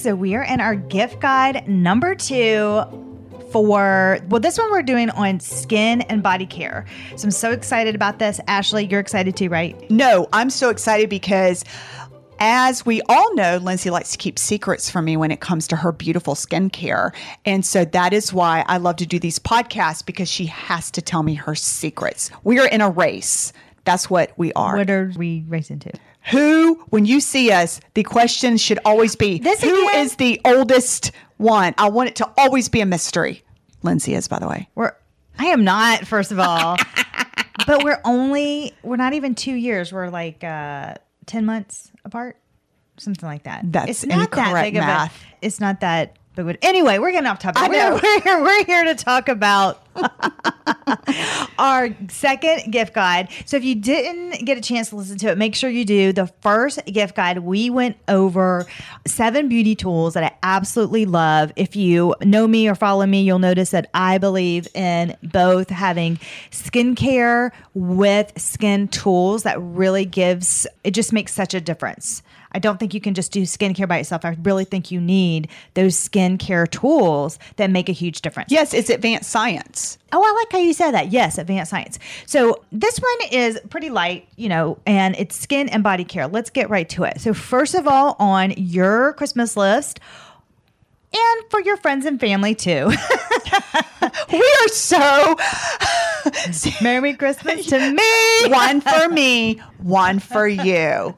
so we are in our gift guide number two for well this one we're doing on skin and body care so i'm so excited about this ashley you're excited too right No, I'm so excited because as we all know, Lindsey likes to keep secrets from me when it comes to her beautiful skincare. And so that is why I love to do these podcasts because she has to tell me her secrets. We are in a race. That's what we are. what are we racing to Who, when you see us, the question should always be This who again? is the oldest one? I want it to always be a mystery. Lindsey is, by the way. we're i am not first of all but we're only we're not even two years we're like uh 10 months apart something like that That's it's not that incorrect big of math. a it's not that a, anyway we're getting off topic we're, we're, we're here to talk about our second gift guide. So if you didn't get a chance to listen to it, make sure you do. The first gift guide, we went over seven beauty tools that I absolutely love. If you know me or follow me, you'll notice that I believe in both having skincare with skin tools that really gives it just makes such a difference. I don't think you can just do skincare by itself. I really think you need those skincare tools that make a huge difference. Yes, it's advanced science. Oh, I like how you said that. Yes, advanced science. So this one is pretty light, you know, and it's skin and body care. Let's get right to it. So, first of all, on your Christmas list, and for your friends and family too. We are so Merry Christmas to me. one for me, one for you.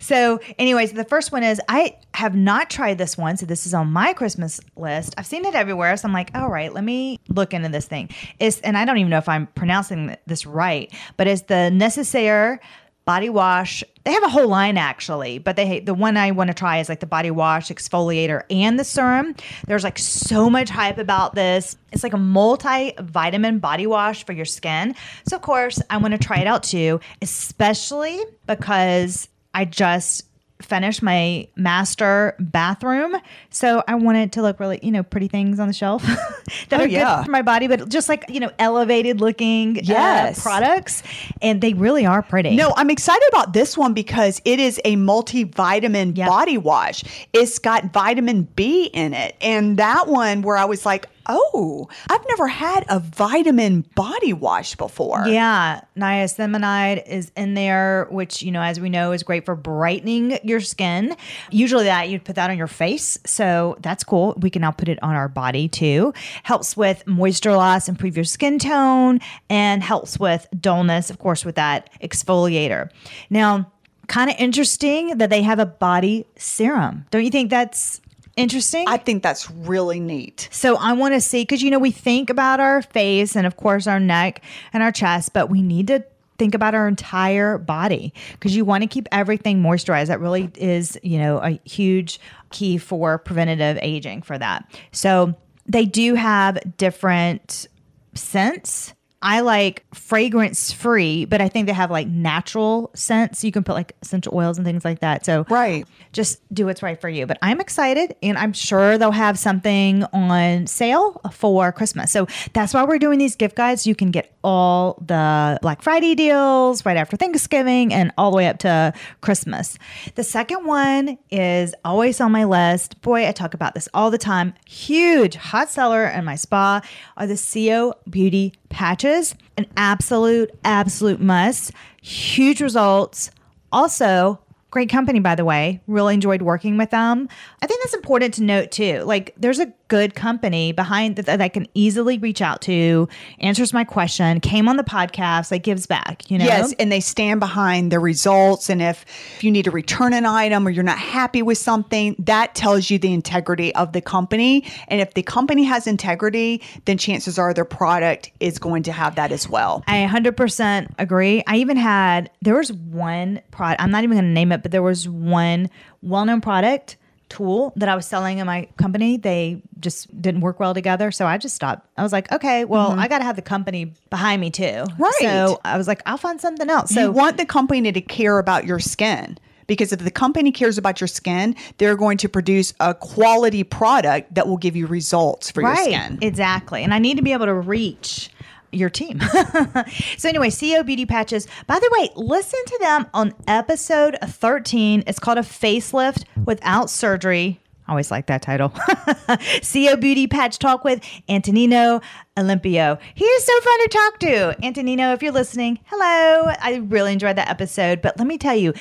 So, anyways, the first one is I have not tried this one. So, this is on my Christmas list. I've seen it everywhere. So, I'm like, all right, let me look into this thing. It's, and I don't even know if I'm pronouncing this right, but it's the Necessaire body wash. They have a whole line actually, but they the one I want to try is like the body wash, exfoliator, and the serum. There's like so much hype about this. It's like a multi-vitamin body wash for your skin. So of course, I want to try it out too, especially because I just finished my master bathroom. So I wanted to look really, you know, pretty things on the shelf that Oh, are yeah. good for my body, but just like, you know, elevated looking uh, products. And they really are pretty. No, I'm excited about this one because it is a multivitamin Yep. body wash. It's got vitamin B in it. And that one where I was like, oh, I've never had a vitamin body wash before. Yeah, niacinamide is in there, which you know, as we know, is great for brightening your skin. Usually, that you'd put that on your face, so that's cool. We can now put it on our body too. Helps with moisture loss, improve your skin tone, and helps with dullness, of course, with that exfoliator. Now, kind of interesting that they have a body serum. Don't you think that's interesting? I think that's really neat. So I want to see because you know we think about our face and of course our neck and our chest, but we need to think about our entire body because you want to keep everything moisturized. That really is you know a huge key for preventative aging for that. So they do have different scents. I like fragrance free, but I think they have like natural scents. You can put like essential oils and things like that. So Right. just do what's right for you. But I'm excited and I'm sure they'll have something on sale for Christmas. So that's why we're doing these gift guides. You can get all the Black Friday deals right after Thanksgiving and all the way up to Christmas. The second one is always on my list. Boy, I talk about this all the time. Huge hot seller in my spa are the CO Beauty patches. An absolute, absolute must. Huge results. Also, great company, by the way. Really enjoyed working with them. I think that's important to note too. Like, there's a good company behind that, that I can easily reach out to, answers my question, came on the podcast, like gives back, you know? Yes, and they stand behind the results. And if you need to return an item or you're not happy with something, that tells you the integrity of the company. And if the company has integrity, then chances are their product is going to have that as well. I 100% agree. I even had, there was one product, I'm not even going to name it, but there was one well known product tool that I was selling in my company. They just didn't work well together. So I just stopped. I was like, okay, well, I got to have the company behind me too. Mm-hmm. Right. So I was like, I'll find something else. So you want the company to care about your skin. Because if the company cares about your skin, they're going to produce a quality product that will give you results for your skin. Exactly. And I need to be able to reach your team. so anyway, CO Beauty Patches. By the way, listen to them on episode 13. It's called a facelift without surgery. I always like that title. CO Beauty Patch Talk with Antonino Olympio. He is so fun to talk to. Antonino, if you're listening, hello. I really enjoyed that episode. But let me tell you,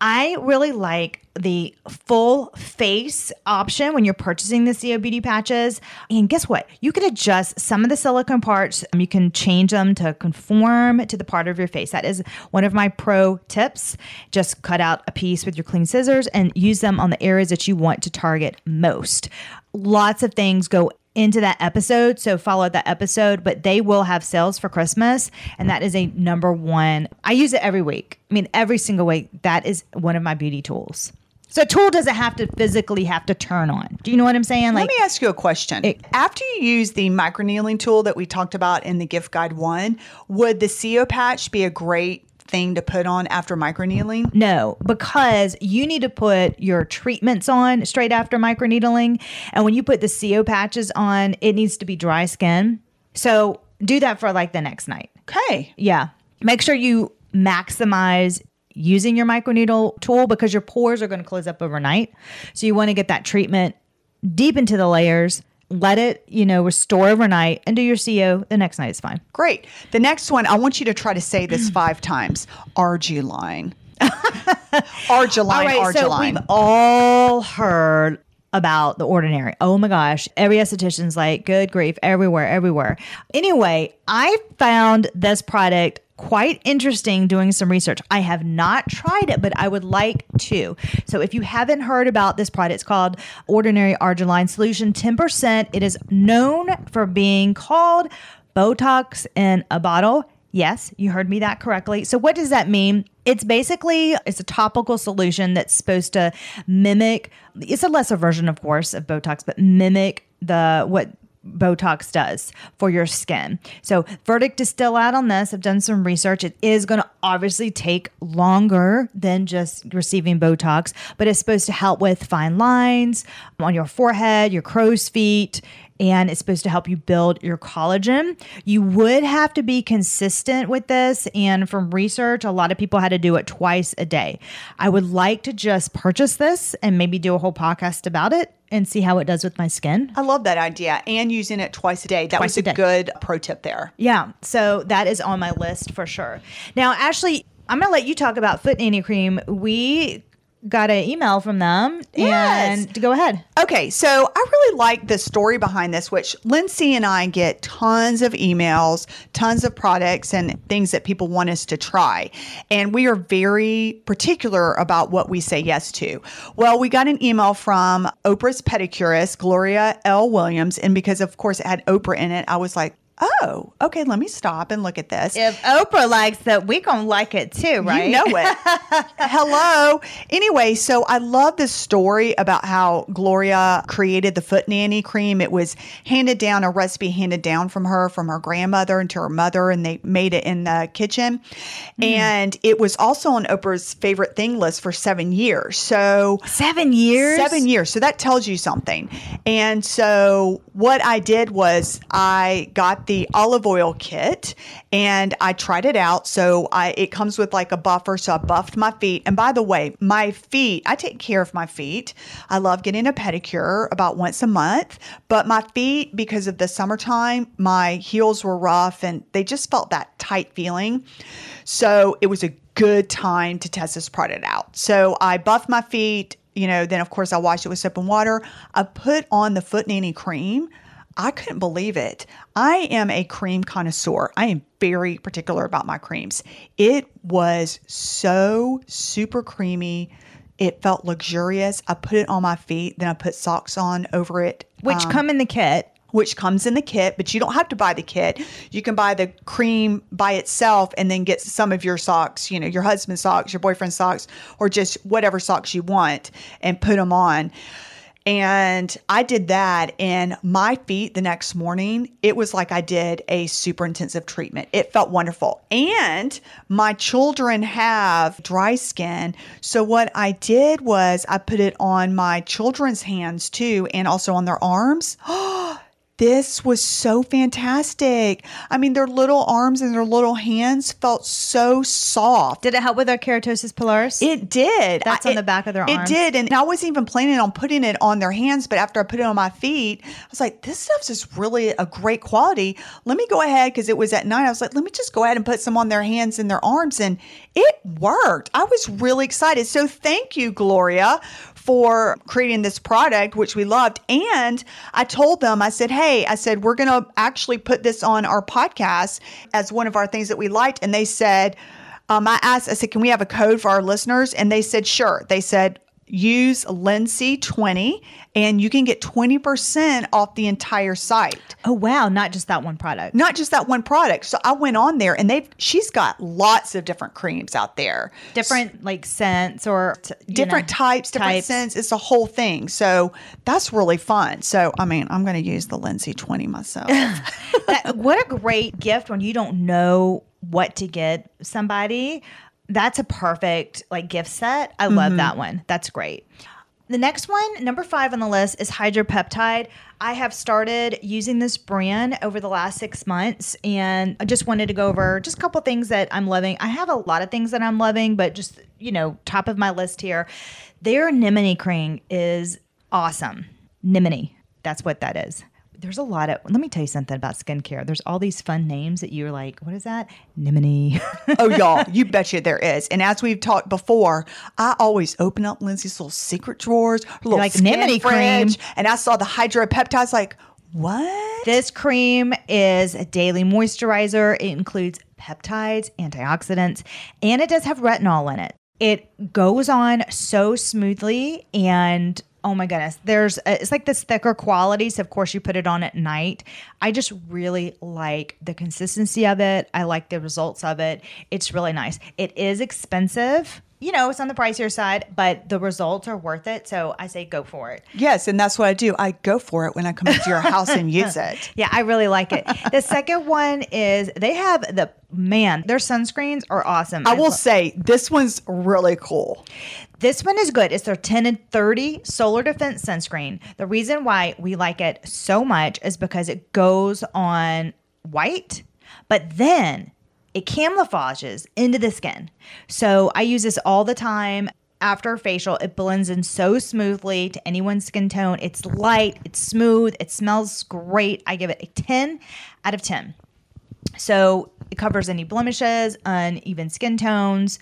I really like the full face option when you're purchasing the CO Beauty patches. And guess what? You can adjust some of the silicone parts. Um, you can change them to conform to the part of your face. That is one of my pro tips. Just cut out a piece with your clean scissors and use them on the areas that you want to target most. Lots of things go into that episode. So follow that episode, but they will have sales for Christmas. And that is a number one. I use it every week. I mean, every single week. That is one of my beauty tools. So a tool doesn't have to physically have to turn on. Do you know what I'm saying? Let me ask you a question. It- After you use the microneedling tool that we talked about in the gift guide one, would the CO patch be a great thing to put on after microneedling? No, because you need to put your treatments on straight after microneedling. And when you put the CO patches on, it needs to be dry skin. So do that for like the next night. Okay. Yeah. Make sure you maximize using your microneedle tool because your pores are going to close up overnight. So you want to get that treatment deep into the layers, let it, you know, restore overnight and do your CO the next night is fine. Great. The next one, I want you to try to say this five times. Argireline. Argireline, All right, so we've all heard about the ordinary. Oh my gosh, every esthetician's like, good grief, everywhere, everywhere. Anyway, I found this product quite interesting doing some research. I have not tried it, but I would like to. So if you haven't heard about this product, it's called Ordinary Argireline Solution 10%. It is known for being called Botox in a bottle. Yes, you heard me that correctly. So what does that mean? It's basically it's a topical solution that's supposed to mimic it's a lesser version of course of Botox, but mimic the what Botox does for your skin. So, verdict is still out on this. I've done some research. It is going to obviously take longer than just receiving Botox, but it's supposed to help with fine lines on your forehead, your crow's feet, and it's supposed to help you build your collagen. You would have to be consistent with this. And from research, a lot of people had to do it twice a day. I would like to just purchase this and maybe do a whole podcast about it and see how it does with my skin. I love that idea. And using it twice a day. That Twice was a a, good pro tip there. Yeah. So that is on my list for sure. Now, Ashley, I'm going to let you talk about Foot Nanny Cream. We got an email from them Yes. and go ahead. Okay, so I really like the story behind this, which Lindsey and I get tons of emails, tons of products, and things that people want us to try. And we are very particular about what we say yes to. Well, we got an email from Oprah's pedicurist, Gloria L. Williams. And because, of course, it had Oprah in it, I was like, oh, okay, let me stop and look at this. If Oprah likes it, we're going to like it too, right? You know it. Hello. Anyway, so I love this story about how Gloria created the foot nanny cream. It was handed down, a recipe handed down from her, from her grandmother and to her mother, and they made it in the kitchen. Hmm. And it was also on Oprah's favorite thing list for seven years. So Seven years? Seven years. So that tells you something. And so what I did was I got the olive oil kit and I tried it out. So I it comes with like a buffer. So I buffed my feet. And by the way, my feet, I take care of my feet. I love getting a pedicure about once a month. But my feet, because of the summertime, my heels were rough and they just felt that tight feeling. So it was a good time to test this product out. So I buffed my feet, you know, then of course I washed it with soap and water. I put on the Foot Nanny cream. I couldn't believe it. I am a cream connoisseur. I am very particular about my creams. It was so super creamy. It felt luxurious. I put it on my feet, then I put socks on over it. Which Um, come in the kit. which comes in the kit, but you don't have to buy the kit. You can buy the cream by itself and then get some of your socks, you know, your husband's socks, your boyfriend's socks, or just whatever socks you want and put them on. And I did that, and my feet the next morning, it was like I did a super intensive treatment. It felt wonderful. And my children have dry skin. So, what I did was I put it on my children's hands too, and also on their arms. Oh, This was so fantastic. I mean, their little arms and their little hands felt so soft. Did it help with their keratosis pilaris? It did. That's I- on the back of their It arms. It did. And I wasn't even planning on putting it on their hands, but after I put it on my feet, I was like, this stuff's just really a great quality. Let me go ahead because it was at night. I was like, let me just go ahead and put some on their hands and their arms. And it worked. I was really excited. So thank you, Gloria, for creating this product, which we loved. And I told them, I said, hey, I said, we're going to actually put this on our podcast as one of our things that we liked. And they said, um, I asked, I said, can we have a code for our listeners? And they said, sure. They said, use Lindsey20 and you can get 20% off the entire site. oh wow, not just that one product. Not just that one product. So I went on there and they've she's got lots of different creams out there. Different like scents or t- Different know, types, different types. scents. It's a whole thing. So that's really fun. So I mean, I'm going to use the Lindsey 20 myself. That- what a great gift when you don't know what to get somebody. That's a perfect like gift set. I love that mm-hmm. one. That's great. The next one, number five on the list, is hydropeptide. I have started using this brand over the last six months, and I just wanted to go over just a couple things that I'm loving. I have a lot of things that I'm loving, but just you know, top of my list here, their anemone cream is awesome. Nimni, that's what that is. There's a lot of. Let me tell you something about skincare. There's all these fun names that you're like, what is that? Nimni. oh, y'all, you betcha there is. And as we've talked before, I always open up Lindsey's little secret drawers, her little Like Nimni cream. fridge, and I saw the hydropeptides. Like, what? This cream is a daily moisturizer. It includes peptides, antioxidants, and it does have retinol in it. It goes on so smoothly and oh my goodness, there's uh, it's like this thicker quality. So of course you put it on at night. I just really like the consistency of it. I like the results of it. It's really nice. It is expensive. You know, it's on the pricier side, but the results are worth it. So I say go for it. Yes, and that's what I do. I go for it when I come into your house and use it. Yeah, I really like it. The second one is they have the man, their sunscreens are awesome. I will say this one's really cool. This one is good. It's their 10 and 30 solar defense sunscreen. The reason why we like it so much is because it goes on white, but then it camouflages into the skin. So I use this all the time. After a facial, it blends in so smoothly to anyone's skin tone. It's light, it's smooth, it smells great. I give it a 10 out of 10. So it covers any blemishes, uneven skin tones.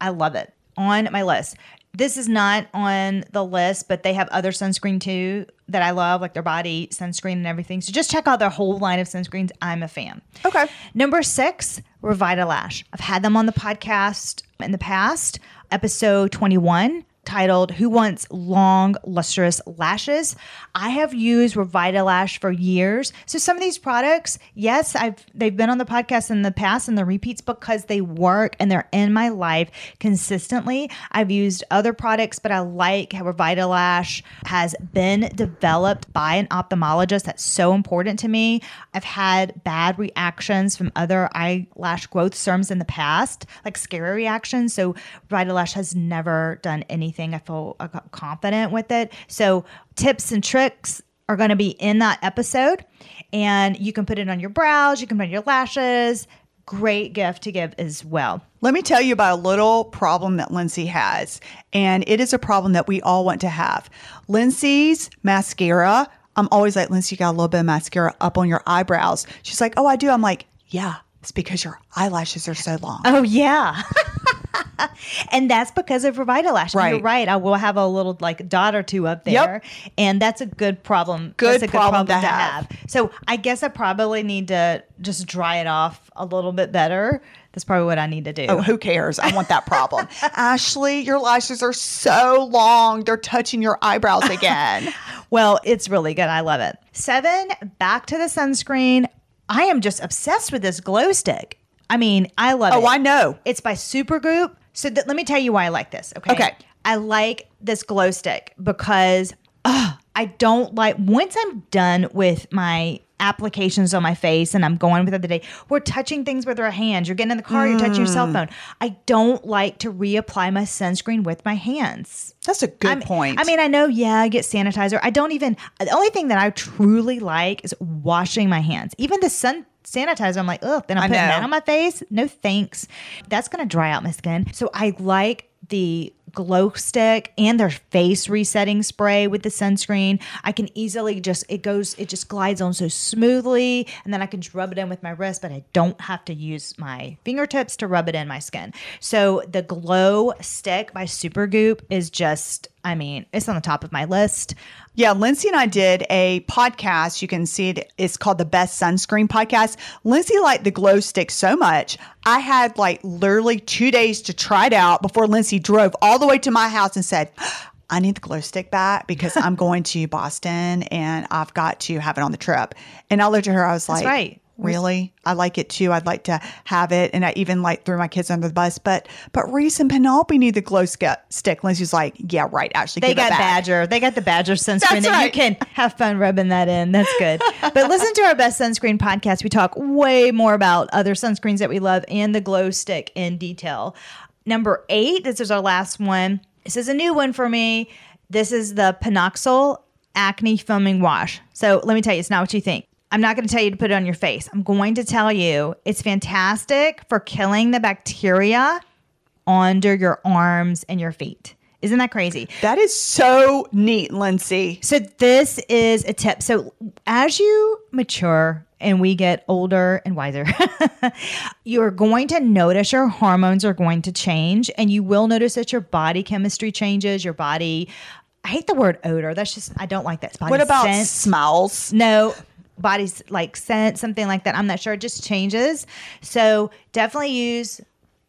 I love it. On my list. This is not on the list, but they have other sunscreen too that I love, like their body sunscreen and everything. So just check out their whole line of sunscreens. I'm a fan. Okay. Number six, Revitalash. I've had them on the podcast in the past, episode 21 titled Who Wants Long Lustrous Lashes? I have used Revitalash for years. So some of these products, yes, I've they've been on the podcast in the past and the repeats because they work and they're in my life consistently. I've used other products, but I like how Revitalash has been developed by an ophthalmologist. That's so important to me. I've had bad reactions from other eyelash growth serums in the past, like scary reactions. So Revitalash has never done anything. I feel uh, confident with it. So tips and tricks are going to be in that episode, and you can put it on your brows. You can put on your lashes. Great gift to give as well. Let me tell you about a little problem that Lindsey has, and it is a problem that we all want to have. Lindsey's mascara, I'm always like, Lindsey, you got a little bit of mascara up on your eyebrows. She's like, Oh, I do. I'm like, Yeah, it's because your eyelashes are so long. Oh yeah. and that's because of Revitalash. You're Right. right. I will have a little like dot or two up there. Yep. And that's a good problem. Good that's a problem to have. So I guess I probably need to just dry it off a little bit better. That's probably what I need to do. Oh, who cares? I want that problem. Ashley, your lashes are so long. They're touching your eyebrows again. Well, it's really good. I love it. Seven, back to the sunscreen. I am just obsessed with this glow stick. I mean, I love oh, it. oh, I know. It's by Supergoop. So th- let me tell you why I like this. Okay. Okay. I like this glow stick because I don't like once I'm done with my applications on my face and I'm going with it the day. We're touching things with our hands. You're getting in the car, you're touching your cell Mm. phone. I don't like to reapply my sunscreen with my hands. That's a good I mean- point. I mean, I know, yeah, I get sanitizer. I don't even, the only thing that I truly like is washing my hands. Even the sun sanitizer, I'm like, ugh, then I'm putting that on my face. No thanks. That's going to dry out my skin. So I like the glow stick and their face resetting spray with the sunscreen. I can easily just, it goes, it just glides on so smoothly. And then I can just rub it in with my wrist, but I don't have to use my fingertips to rub it in my skin. So the glow stick by Supergoop is just, I mean, it's on the top of my list. Yeah, Lindsey and I did a podcast. You can see it. It's called the Best Sunscreen Podcast. Lindsey liked the glow stick so much. I had like literally two days to try it out before Lindsey drove all the way to my house and said, I need the glow stick back because I'm going to Boston and I've got to have it on the trip. And I looked at her, I was like, right. Really? I like it too. I'd like to have it. And I even like threw my kids under the bus. But but Reese and Penelope need the glow sk- stick. Lindsey's like, yeah, right. Actually, They got. Badger. They got the Badger sunscreen That's that you can have fun rubbing that in. That's good. but listen to our best sunscreen podcast. We talk way more about other sunscreens that we love and the glow stick in detail. Number eight, this is our last one. This is a new one for me. This is the Panoxyl Acne Foaming Wash. So let me tell you, it's not what you think. I'm not going to tell you to put it on your face. I'm going to tell you it's fantastic for killing the bacteria under your arms and your feet. Isn't that crazy? That is so neat, Lindsey. So this is a tip. So as you mature and we get older and wiser, you're going to notice your hormones are going to change and you will notice that your body chemistry changes, your body I hate the word odor. That's just I don't like that. Body What about scent. smells? No, body's like scent, something like that. I'm not sure. It just changes. So definitely use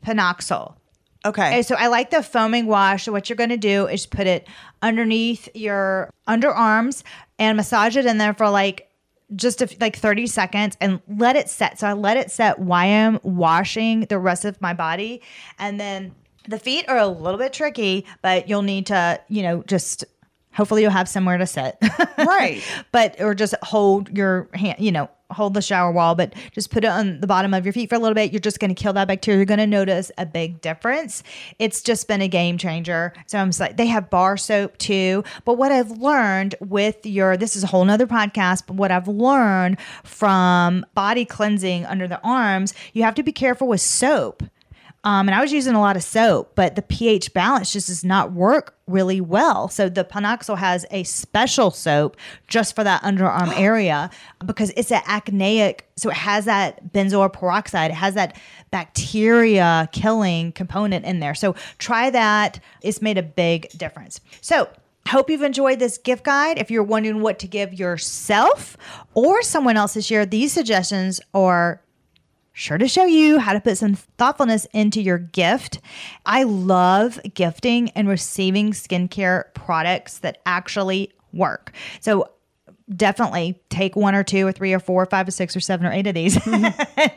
Panoxyl. Okay. Okay, so I like the foaming wash. So what you're going to do is put it underneath your underarms and massage it in there for like just a, like 30 seconds and let it set. So I let it set while I'm washing the rest of my body. And then the feet are a little bit tricky, but you'll need to, you know, just hopefully you'll have somewhere to sit. Right. but or just hold your hand, you know, hold the shower wall, but just put it on the bottom of your feet for a little bit. You're just going to kill that bacteria. You're going to notice a big difference. It's just been a game changer. So I'm like, they have bar soap too. But what I've learned with your, this is a whole nother podcast, but what I've learned from body cleansing under the arms, you have to be careful with soap. Um, and I was using a lot of soap, but the pH balance just does not work really well. So the Panoxyl has a special soap just for that underarm area because it's an acneic. So it has that benzoyl peroxide. It has that bacteria killing component in there. So try that. It's made a big difference. So Hope you've enjoyed this gift guide. If you're wondering what to give yourself or someone else this year, these suggestions are sure to show you how to put some thoughtfulness into your gift. I love gifting and receiving skincare products that actually work. So definitely take one or two or three or four or five or six or seven or eight of these and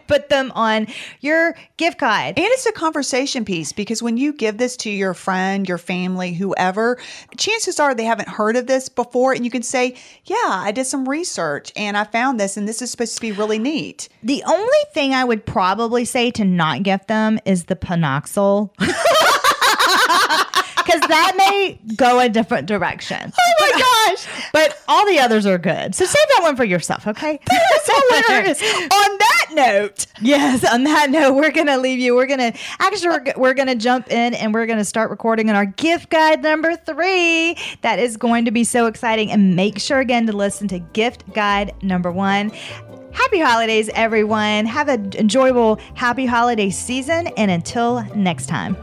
put them on your gift guide. And it's a conversation piece because when you give this to your friend, your family, whoever, chances are they haven't heard of this before. And you can say, Yeah, I did some research and I found this, and this is supposed to be really neat. The only thing I would probably say to not gift them is the Panoxyl. Because that may go a different direction. Oh my gosh. But all the others are good. So save that one for yourself, okay? That's hilarious. On that note, Yes, on that note, we're going to leave you. We're going to actually we're, we're going to jump in and we're going to start recording on our gift guide number 3. That is going to be so exciting and make sure again to listen to gift guide number 1. Happy holidays everyone. Have an enjoyable happy holiday season and until next time.